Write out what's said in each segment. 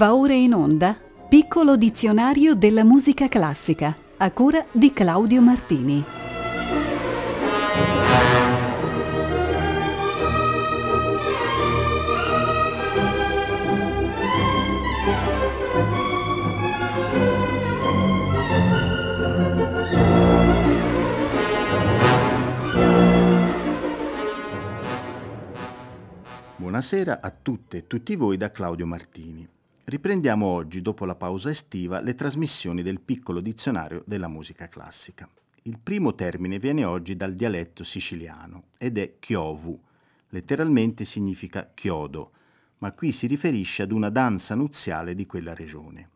Va ora in onda Piccolo dizionario della musica classica a cura di Claudio Martini. Buonasera a tutte e tutti voi da Claudio Martini. Riprendiamo oggi, dopo la pausa estiva, le trasmissioni del piccolo dizionario della musica classica. Il primo termine viene oggi dal dialetto siciliano ed è chiovu. Letteralmente significa chiodo, ma qui si riferisce ad una danza nuziale di quella regione.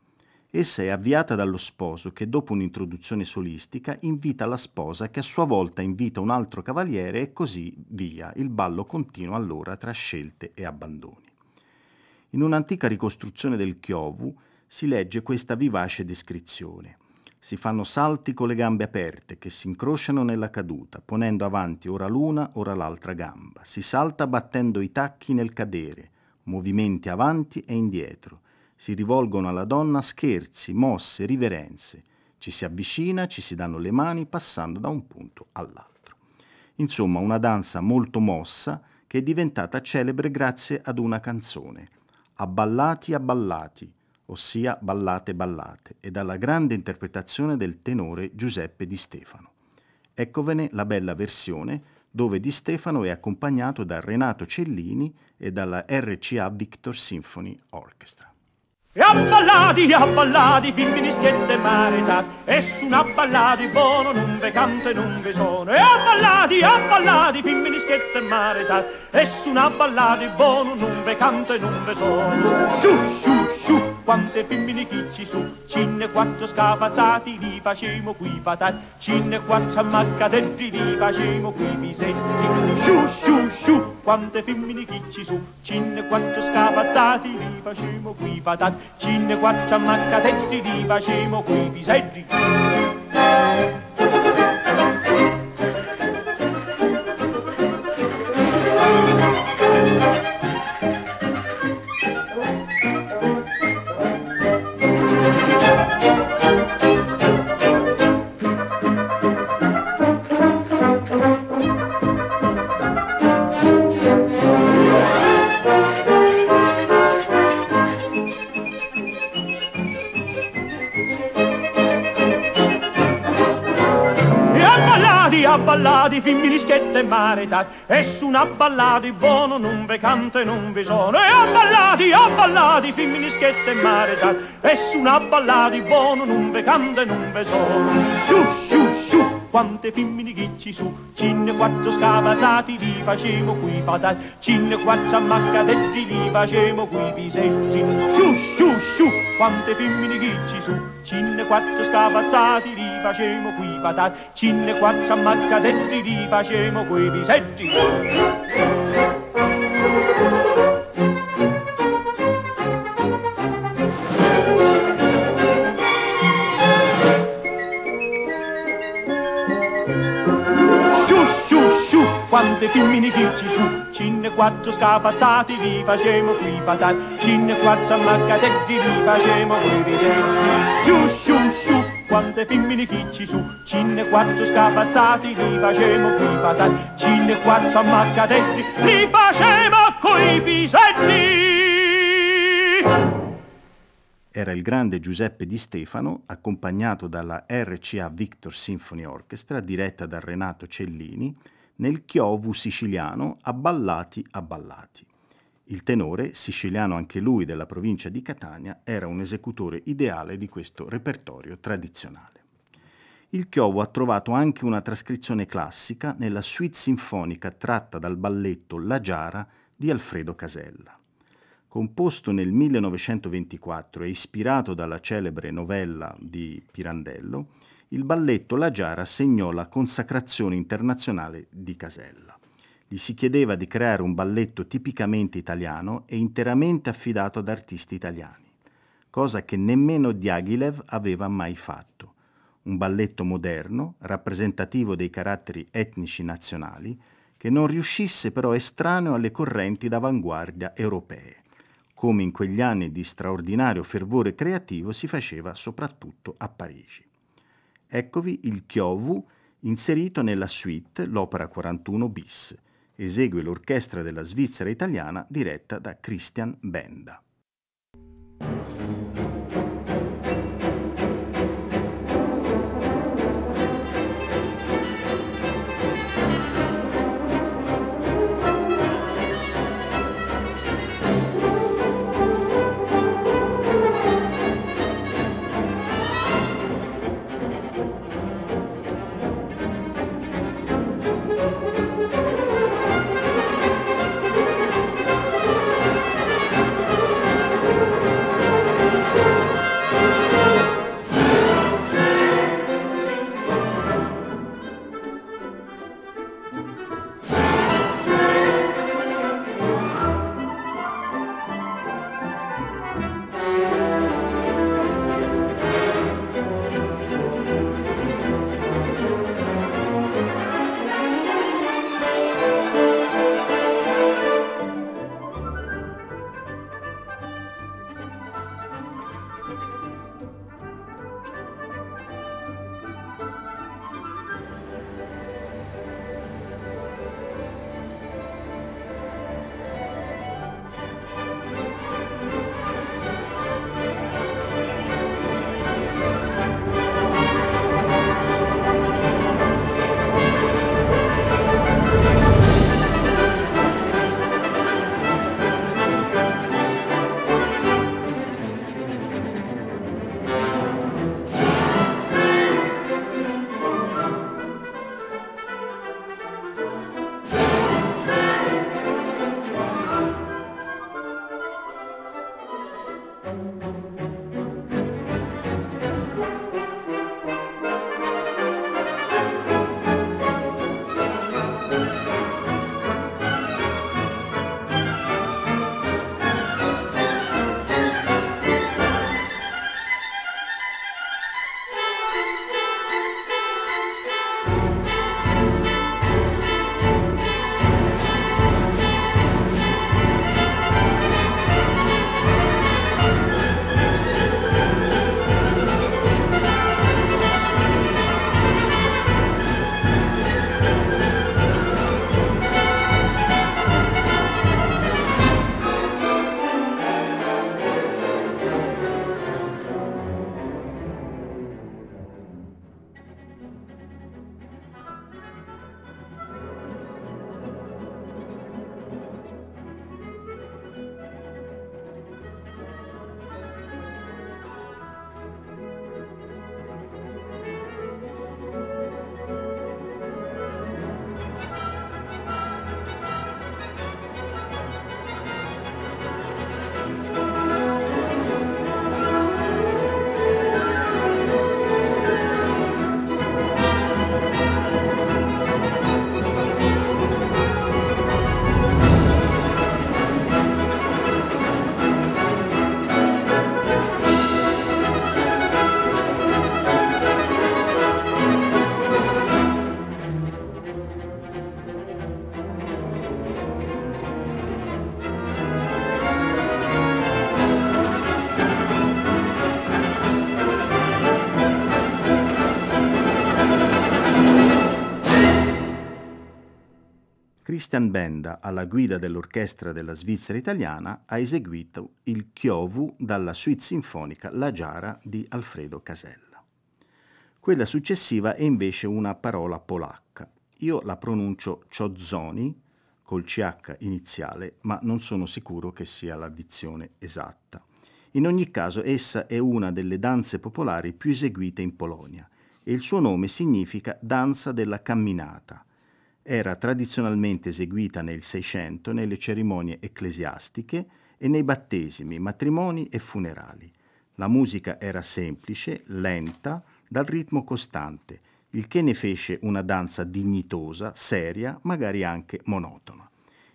Essa è avviata dallo sposo che dopo un'introduzione solistica invita la sposa che a sua volta invita un altro cavaliere e così via. Il ballo continua allora tra scelte e abbandoni. In un'antica ricostruzione del Chiovu si legge questa vivace descrizione. Si fanno salti con le gambe aperte che si incrociano nella caduta, ponendo avanti ora l'una, ora l'altra gamba. Si salta battendo i tacchi nel cadere, movimenti avanti e indietro si rivolgono alla donna scherzi, mosse, riverenze. Ci si avvicina, ci si danno le mani passando da un punto all'altro. Insomma, una danza molto mossa che è diventata celebre grazie ad una canzone, Abballati abballati, ossia ballate ballate, e dalla grande interpretazione del tenore Giuseppe Di Stefano. Eccovene la bella versione dove Di Stefano è accompagnato da Renato Cellini e dalla RCA Victor Symphony Orchestra. E abballati, abballati, femminischiette maritat, e su una ballati buono non ve canto e non ve sono. E abballati, abballati, femminischiette maritat, e su una ballati buono non ve canto e non ve sono. Sciù, sciù, quante femmine chi ci su, cinne quattro scafazzati, li facemo qui patati, cinne quattro ammaccatetti, li facemo qui pisetti. Sciù, sciù, sciù, quante femmine chi ci su, cinne quattro scafazzati, li facemo qui patati, cinne quattro ammaccatetti, li facemo qui pisetti. Maritat, e su una ballati buono non ve canto e non ve sono. E abballati, abballati, femminischiette maritat, e su una ballati buono non ve canto e non ve sono. Sciù, sciù, sciù, quante femmine che ci su, cinne quattro scavazzati li facemo qui patati, cinne quattro ammaccatetti li facemo qui pisetti. Sciù, sciù, sciù, quante femmine che ci su, cinne quattro scavazzati li facemo qui patati, cinne quattro ammaccatetti li facemo qui pisetti. Sciù, sciù, sciù, quante femmine che ci su, cinne quattro scafazzati li facemo qui patati, cinne quattro ammaccatetti li facemo qui pisetti. Sciù, sciù, sciù, quante femmine che ci su, cinne quattro scafazzati li facemo qui patati, cinne quattro ammaccatetti li facemo qui pisetti. Era il grande Giuseppe Di Stefano, accompagnato dalla RCA Victor Symphony Orchestra, diretta da Renato Cellini, nel Chiovu siciliano Abballati Abballati. Il tenore, siciliano anche lui della provincia di Catania, era un esecutore ideale di questo repertorio tradizionale. Il Chiovu ha trovato anche una trascrizione classica nella suite sinfonica tratta dal balletto La Giara di Alfredo Casella. Composto nel 1924 e ispirato dalla celebre novella di Pirandello, il balletto La Giara segnò la consacrazione internazionale di Casella. Gli si chiedeva di creare un balletto tipicamente italiano e interamente affidato ad artisti italiani, cosa che nemmeno Diaghilev aveva mai fatto. Un balletto moderno, rappresentativo dei caratteri etnici nazionali, che non riuscisse però estraneo alle correnti d'avanguardia europee come in quegli anni di straordinario fervore creativo si faceva soprattutto a Parigi. Eccovi il Chiovu inserito nella suite, l'opera 41 bis. Esegue l'orchestra della Svizzera italiana diretta da Christian Benda. Christian Benda, alla guida dell'orchestra della Svizzera italiana, ha eseguito il Chiovu dalla suite sinfonica La Giara di Alfredo Casella. Quella successiva è invece una parola polacca. Io la pronuncio Ciozzoni, col CH iniziale, ma non sono sicuro che sia la dizione esatta. In ogni caso essa è una delle danze popolari più eseguite in Polonia e il suo nome significa danza della camminata era tradizionalmente eseguita nel Seicento nelle cerimonie ecclesiastiche e nei battesimi, matrimoni e funerali. La musica era semplice, lenta, dal ritmo costante, il che ne fece una danza dignitosa, seria, magari anche monotona.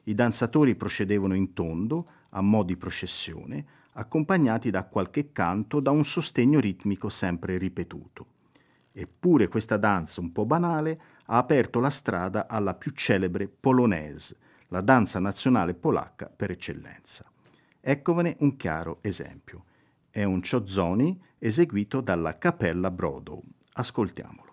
I danzatori procedevano in tondo, a mo' di processione, accompagnati da qualche canto, da un sostegno ritmico sempre ripetuto. Eppure questa danza un po' banale ha aperto la strada alla più celebre polonaise, la danza nazionale polacca per eccellenza. Eccovene un chiaro esempio. È un Chozzoni eseguito dalla Cappella Brodo. Ascoltiamolo.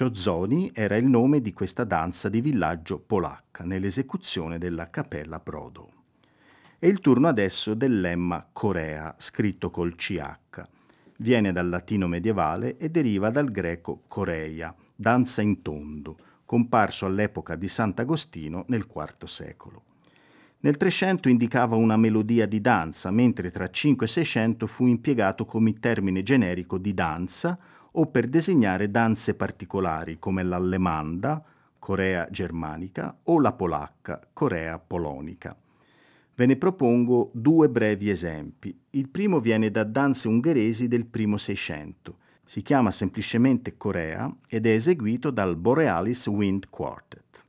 Chozzoni era il nome di questa danza di villaggio polacca nell'esecuzione della Cappella Prodo. È il turno adesso del lemma Corea, scritto col CH. Viene dal latino medievale e deriva dal greco Coreia, danza in tondo, comparso all'epoca di Sant'Agostino nel IV secolo. Nel Trecento indicava una melodia di danza, mentre tra 5 e 600 fu impiegato come termine generico di danza o per designare danze particolari come l'allemanda, Corea germanica, o la polacca, Corea polonica. Ve ne propongo due brevi esempi. Il primo viene da danze ungheresi del primo Seicento. Si chiama semplicemente Corea ed è eseguito dal Borealis Wind Quartet.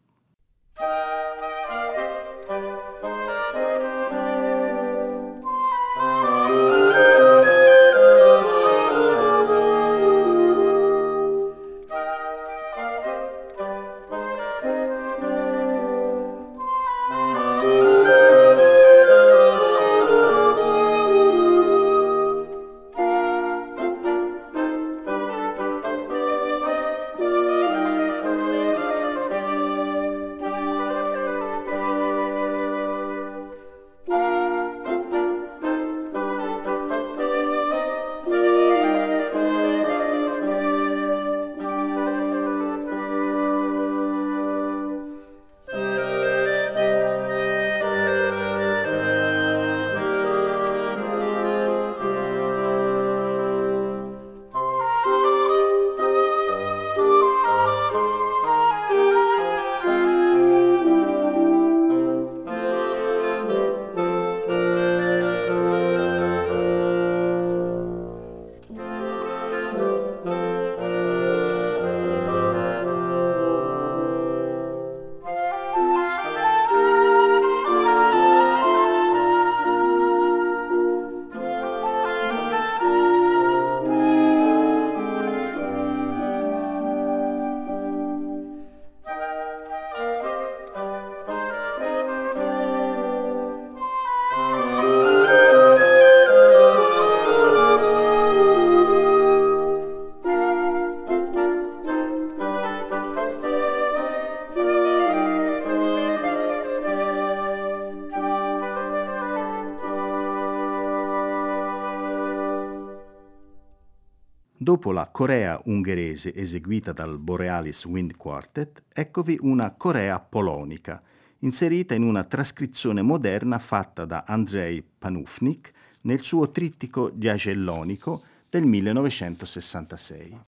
Dopo la Corea ungherese eseguita dal Borealis Wind Quartet, eccovi una Corea polonica, inserita in una trascrizione moderna fatta da Andrei Panufnik nel suo trittico diagellonico del 1966.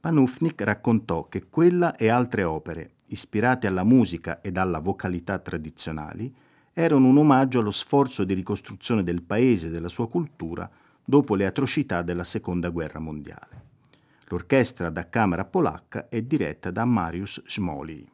Panufnik raccontò che quella e altre opere, ispirate alla musica ed alla vocalità tradizionali, erano un omaggio allo sforzo di ricostruzione del paese e della sua cultura dopo le atrocità della Seconda Guerra Mondiale. L'orchestra da camera polacca è diretta da Mariusz Smoli.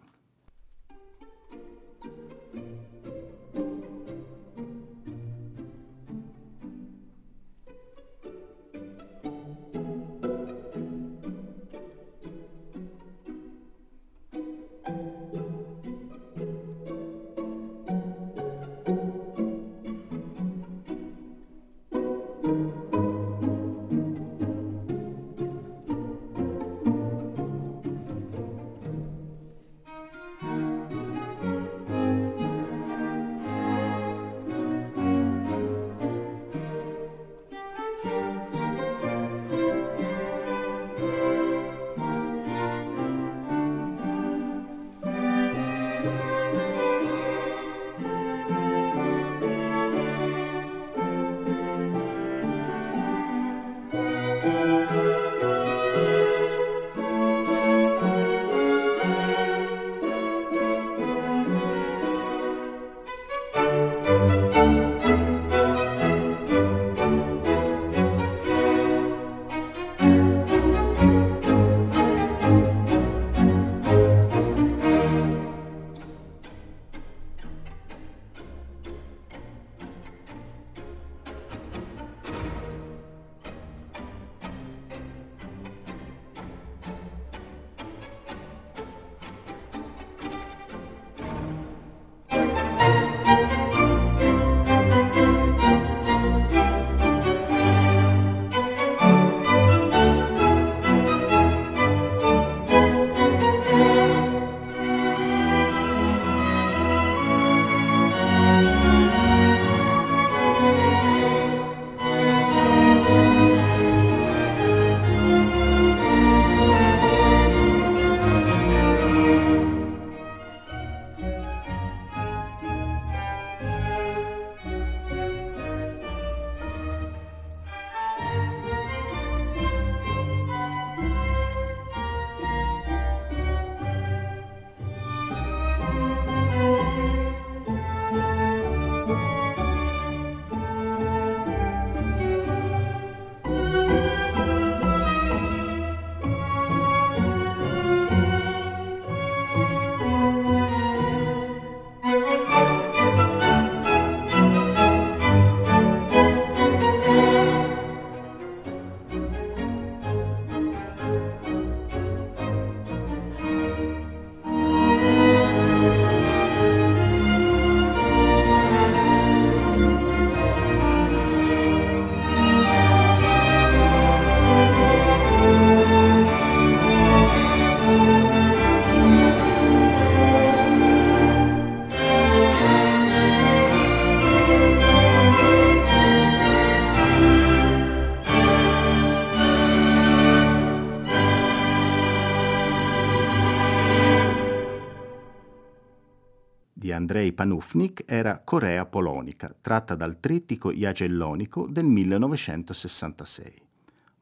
Andrei Panufnik era Corea Polonica, tratta dal trittico Jagellonico del 1966.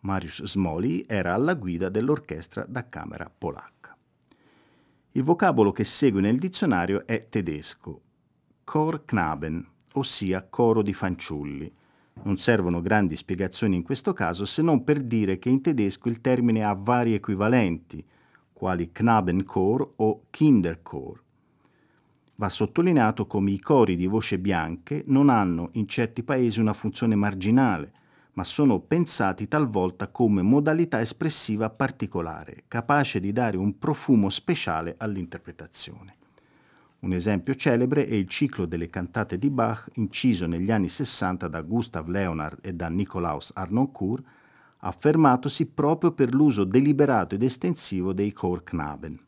Mariusz Smoli era alla guida dell'orchestra da camera polacca. Il vocabolo che segue nel dizionario è tedesco, Chorknaben, ossia coro di fanciulli. Non servono grandi spiegazioni in questo caso se non per dire che in tedesco il termine ha vari equivalenti, quali Knabenchor o Kinderchor. Va sottolineato come i cori di voce bianche non hanno in certi paesi una funzione marginale, ma sono pensati talvolta come modalità espressiva particolare, capace di dare un profumo speciale all'interpretazione. Un esempio celebre è il ciclo delle cantate di Bach inciso negli anni 60 da Gustav Leonard e da Nikolaus Arnoncourt, affermatosi proprio per l'uso deliberato ed estensivo dei Chorknaben.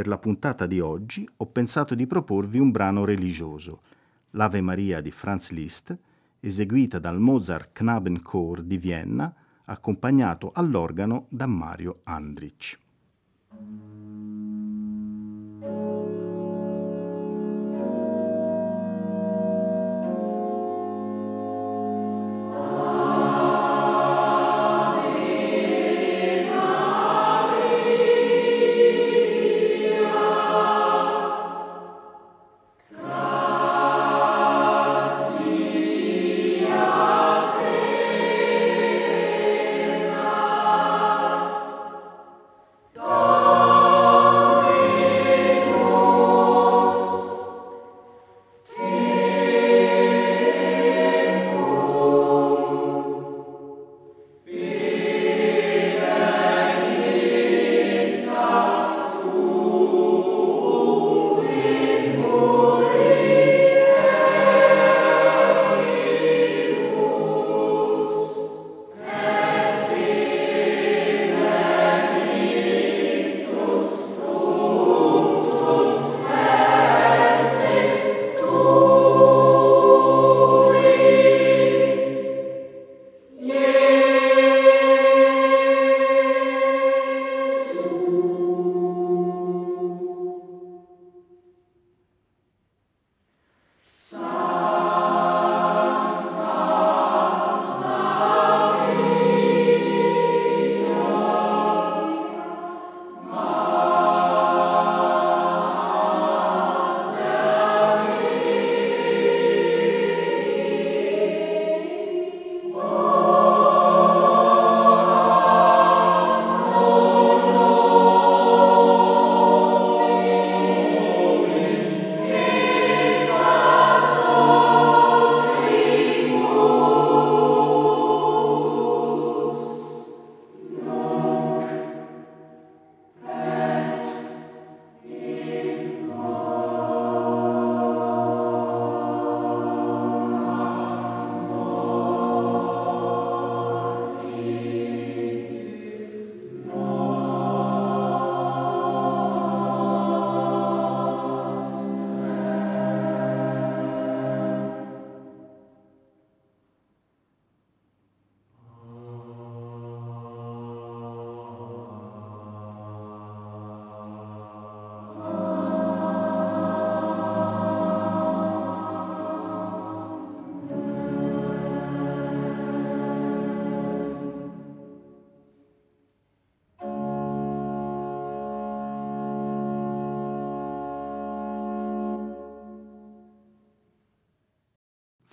Per la puntata di oggi ho pensato di proporvi un brano religioso, l'Ave Maria di Franz Liszt, eseguita dal Mozart Knabenchor di Vienna accompagnato all'organo da Mario Andrich.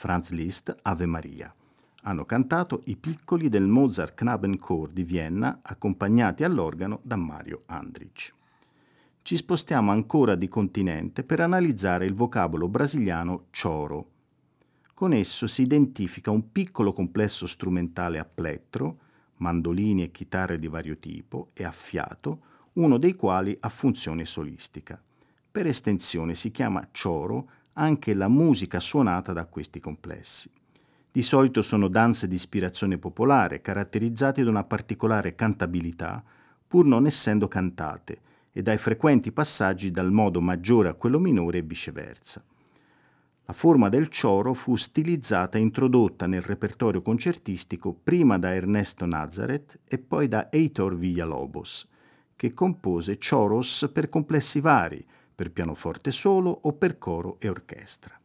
Franz Liszt, Ave Maria. Hanno cantato i piccoli del Mozart Knabenchor di Vienna, accompagnati all'organo da Mario Andrich. Ci spostiamo ancora di continente per analizzare il vocabolo brasiliano choro. Con esso si identifica un piccolo complesso strumentale a plettro, mandolini e chitarre di vario tipo e a fiato, uno dei quali ha funzione solistica. Per estensione si chiama choro anche la musica suonata da questi complessi. Di solito sono danze di ispirazione popolare, caratterizzate da una particolare cantabilità, pur non essendo cantate, e dai frequenti passaggi dal modo maggiore a quello minore e viceversa. La forma del cioro fu stilizzata e introdotta nel repertorio concertistico prima da Ernesto Nazareth e poi da Heitor Villalobos, che compose choros per complessi vari, per pianoforte solo o per coro e orchestra.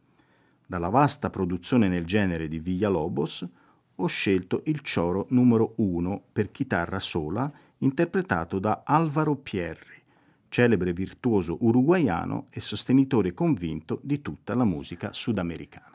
Dalla vasta produzione nel genere di Villalobos ho scelto il cioro numero 1 per chitarra sola, interpretato da Alvaro Pierri, celebre virtuoso uruguaiano e sostenitore convinto di tutta la musica sudamericana.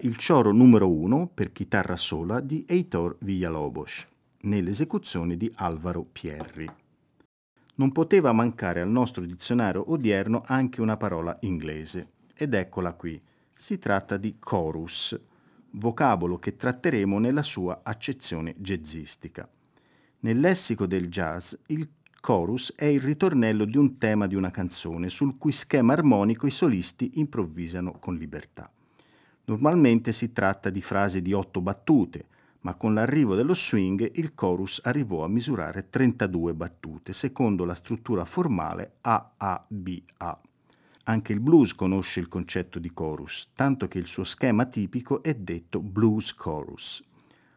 Il cioro numero uno per chitarra sola di Heitor Villalobos, nell'esecuzione di Alvaro Pierri. Non poteva mancare al nostro dizionario odierno anche una parola inglese, ed eccola qui. Si tratta di chorus, vocabolo che tratteremo nella sua accezione jazzistica. Nel lessico del jazz, il chorus è il ritornello di un tema di una canzone sul cui schema armonico i solisti improvvisano con libertà. Normalmente si tratta di frasi di otto battute, ma con l'arrivo dello swing il chorus arrivò a misurare 32 battute, secondo la struttura formale AABA. Anche il blues conosce il concetto di chorus, tanto che il suo schema tipico è detto blues chorus.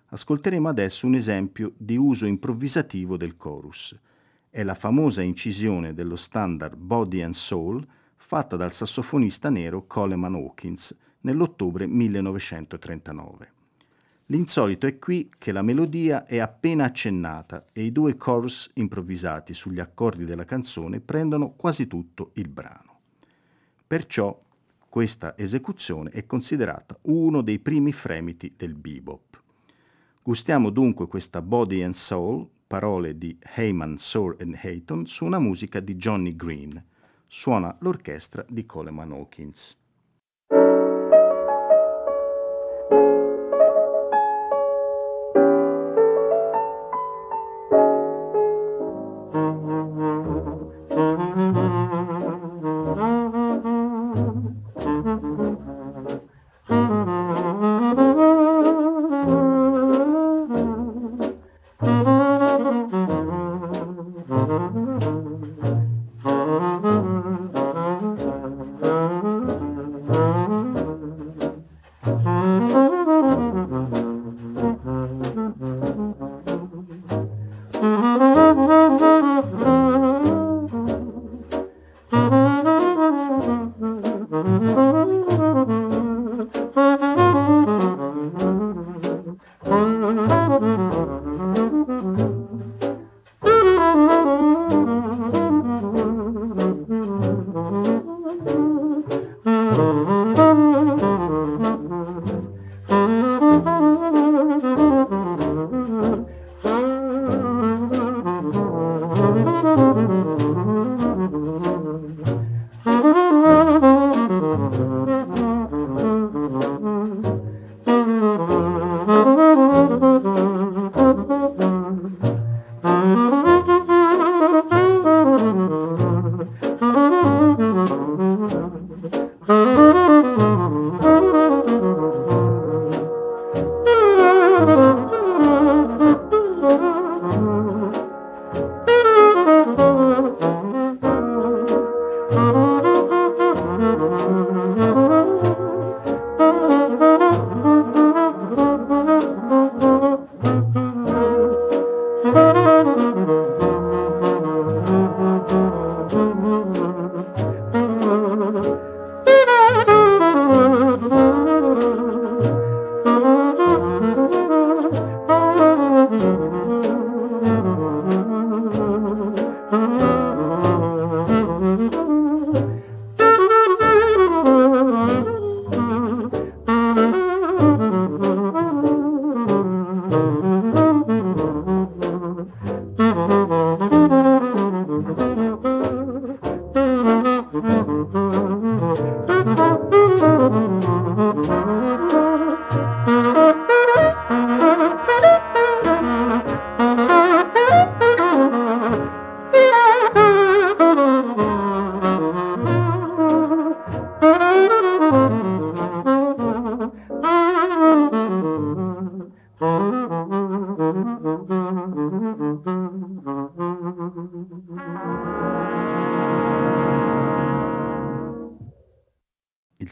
Ascolteremo adesso un esempio di uso improvvisativo del chorus. È la famosa incisione dello standard Body and Soul fatta dal sassofonista nero Coleman Hawkins nell'ottobre 1939. L'insolito è qui che la melodia è appena accennata e i due chorus improvvisati sugli accordi della canzone prendono quasi tutto il brano. Perciò questa esecuzione è considerata uno dei primi fremiti del bebop. Gustiamo dunque questa Body and Soul, parole di Heyman, Sour and Hayton, su una musica di Johnny Green. Suona l'orchestra di Coleman Hawkins.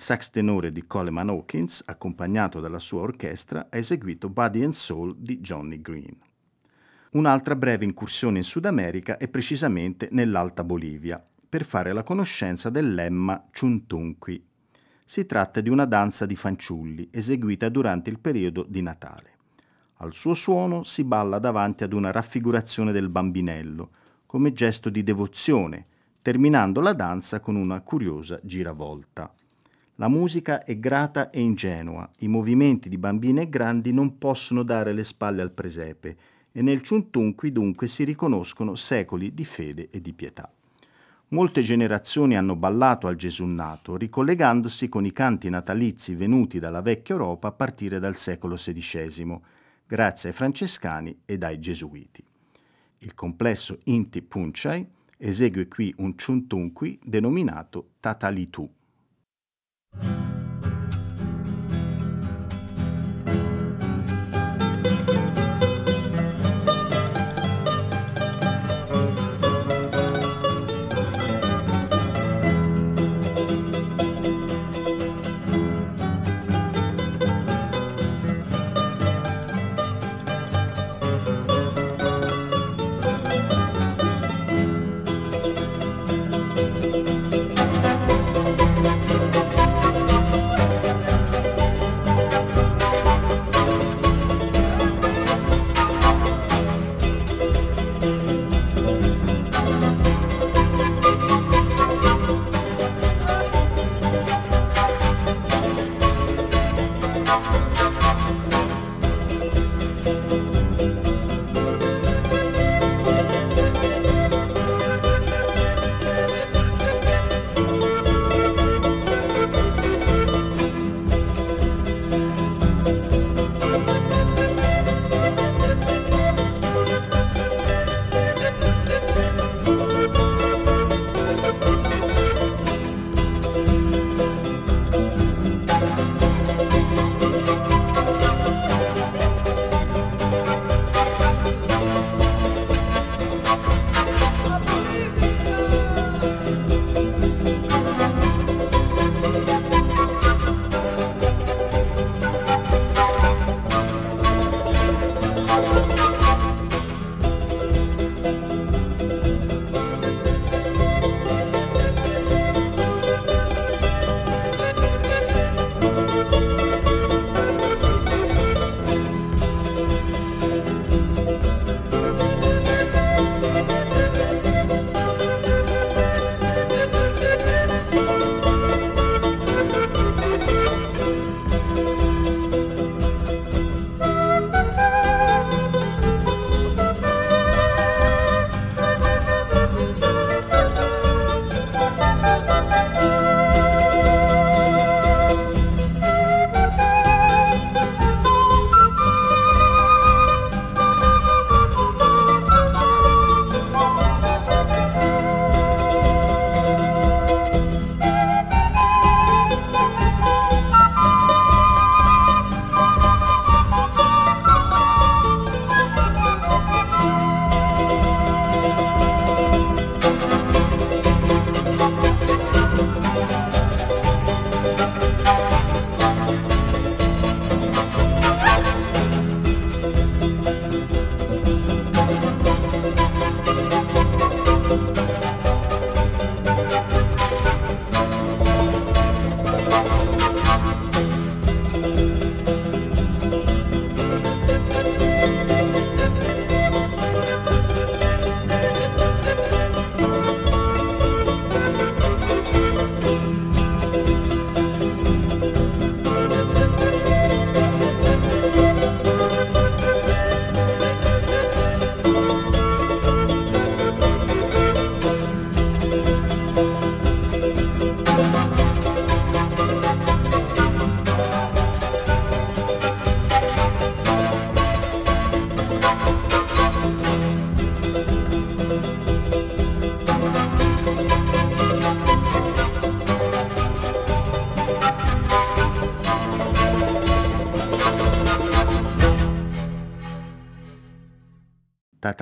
Sax tenore di Coleman Hawkins, accompagnato dalla sua orchestra, ha eseguito Body and Soul di Johnny Green. Un'altra breve incursione in Sud America è precisamente nell'Alta Bolivia, per fare la conoscenza del lemma Chuntunqui. Si tratta di una danza di fanciulli eseguita durante il periodo di Natale. Al suo suono si balla davanti ad una raffigurazione del bambinello, come gesto di devozione, terminando la danza con una curiosa giravolta. La musica è grata e ingenua, i movimenti di bambini e grandi non possono dare le spalle al presepe e nel ciuntunqui dunque si riconoscono secoli di fede e di pietà. Molte generazioni hanno ballato al Gesù nato, ricollegandosi con i canti natalizi venuti dalla vecchia Europa a partire dal secolo XVI, grazie ai francescani ed ai gesuiti. Il complesso Inti Punchai esegue qui un ciuntunqui denominato Tatalitu. Thank you.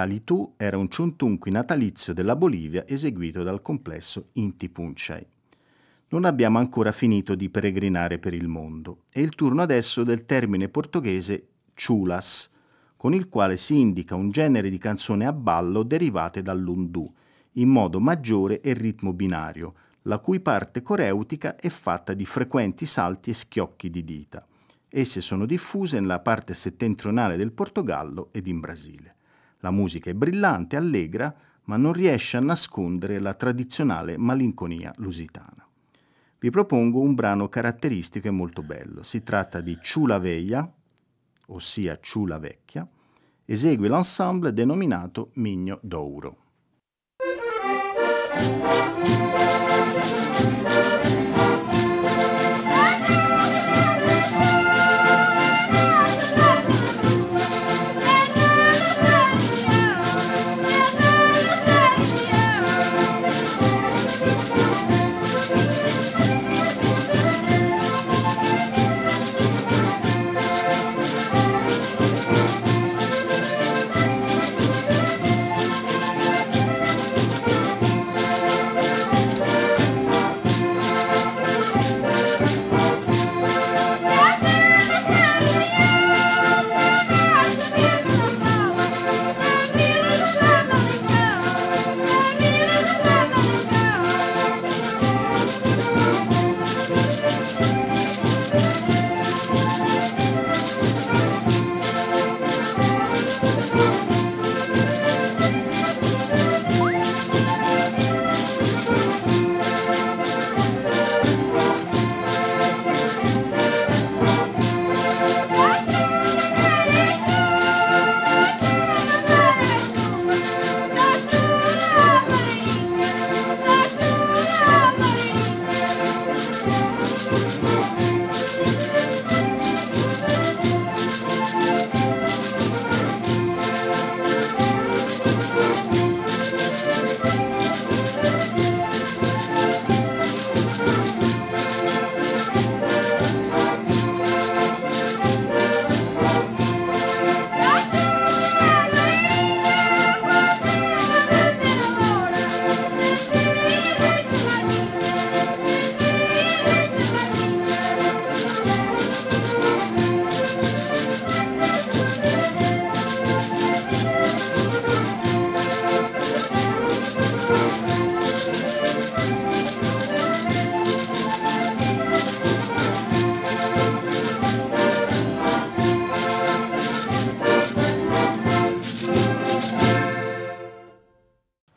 Tatalitù era un ciuntunqui natalizio della Bolivia eseguito dal complesso Inti Punchai. Non abbiamo ancora finito di peregrinare per il mondo. È il turno adesso del termine portoghese chulas, con il quale si indica un genere di canzone a ballo derivate dall'undù, in modo maggiore e ritmo binario, la cui parte coreutica è fatta di frequenti salti e schiocchi di dita. Esse sono diffuse nella parte settentrionale del Portogallo ed in Brasile. La musica è brillante, allegra, ma non riesce a nascondere la tradizionale malinconia lusitana. vi propongo un brano caratteristico e molto bello. Si tratta di Ciula Veia, ossia Ciula Vecchia, esegue l'ensemble denominato Migno d'Ouro.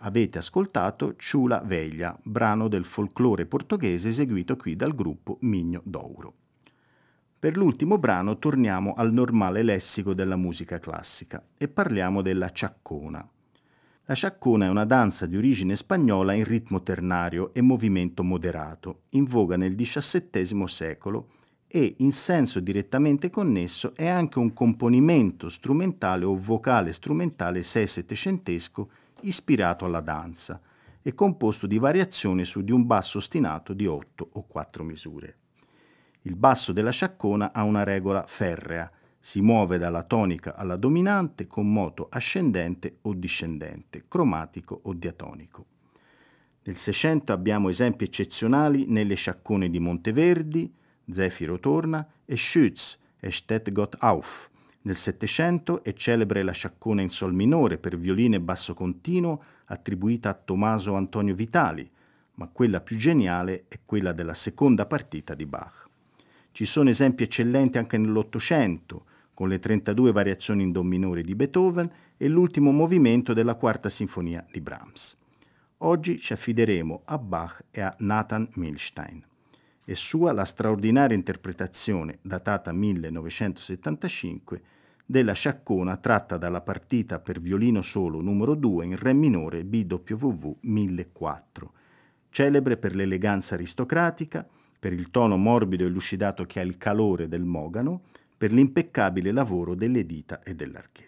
Avete ascoltato Ciula Veglia, brano del folklore portoghese eseguito qui dal gruppo Migno d'Ouro. Per l'ultimo brano torniamo al normale lessico della musica classica e parliamo della ciaccona. La ciaccona è una danza di origine spagnola in ritmo ternario e movimento moderato, in voga nel XVII secolo e, in senso direttamente connesso, è anche un componimento strumentale o vocale strumentale sei-settecentesco ispirato alla danza e composto di variazioni su di un basso ostinato di 8 o 4 misure. Il basso della sciaccona ha una regola ferrea, si muove dalla tonica alla dominante con moto ascendente o discendente, cromatico o diatonico. Nel Seicento abbiamo esempi eccezionali nelle sciaccone di Monteverdi, Zefiro torna e Schütz e Stedt Gott auf, nel Settecento è celebre la sciaccona in sol minore per violino e basso continuo attribuita a Tommaso Antonio Vitali, ma quella più geniale è quella della seconda partita di Bach. Ci sono esempi eccellenti anche nell'Ottocento, con le 32 variazioni in Do minore di Beethoven e l'ultimo movimento della quarta sinfonia di Brahms. Oggi ci affideremo a Bach e a Nathan Milstein e sua la straordinaria interpretazione, datata 1975, della sciaccona tratta dalla partita per violino solo numero 2 in Re minore BWV 1004, celebre per l'eleganza aristocratica, per il tono morbido e lucidato che ha il calore del mogano, per l'impeccabile lavoro delle dita e dell'archetto.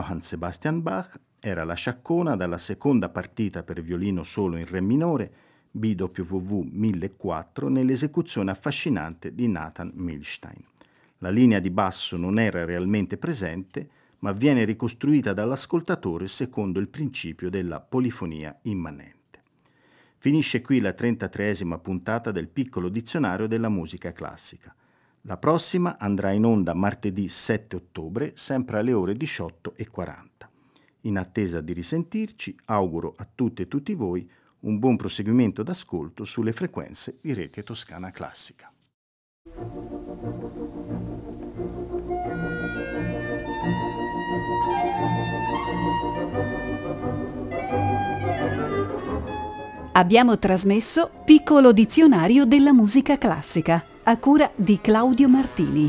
Johann Sebastian Bach era la sciaccona dalla seconda partita per violino solo in Re minore BWV 1004 nell'esecuzione affascinante di Nathan Milstein. La linea di basso non era realmente presente, ma viene ricostruita dall'ascoltatore secondo il principio della polifonia immanente. Finisce qui la 33esima puntata del piccolo dizionario della musica classica. La prossima andrà in onda martedì 7 ottobre, sempre alle ore 18.40. In attesa di risentirci, auguro a tutte e tutti voi un buon proseguimento d'ascolto sulle frequenze di Rete Toscana Classica. Abbiamo trasmesso Piccolo dizionario della musica classica a cura di Claudio Martini.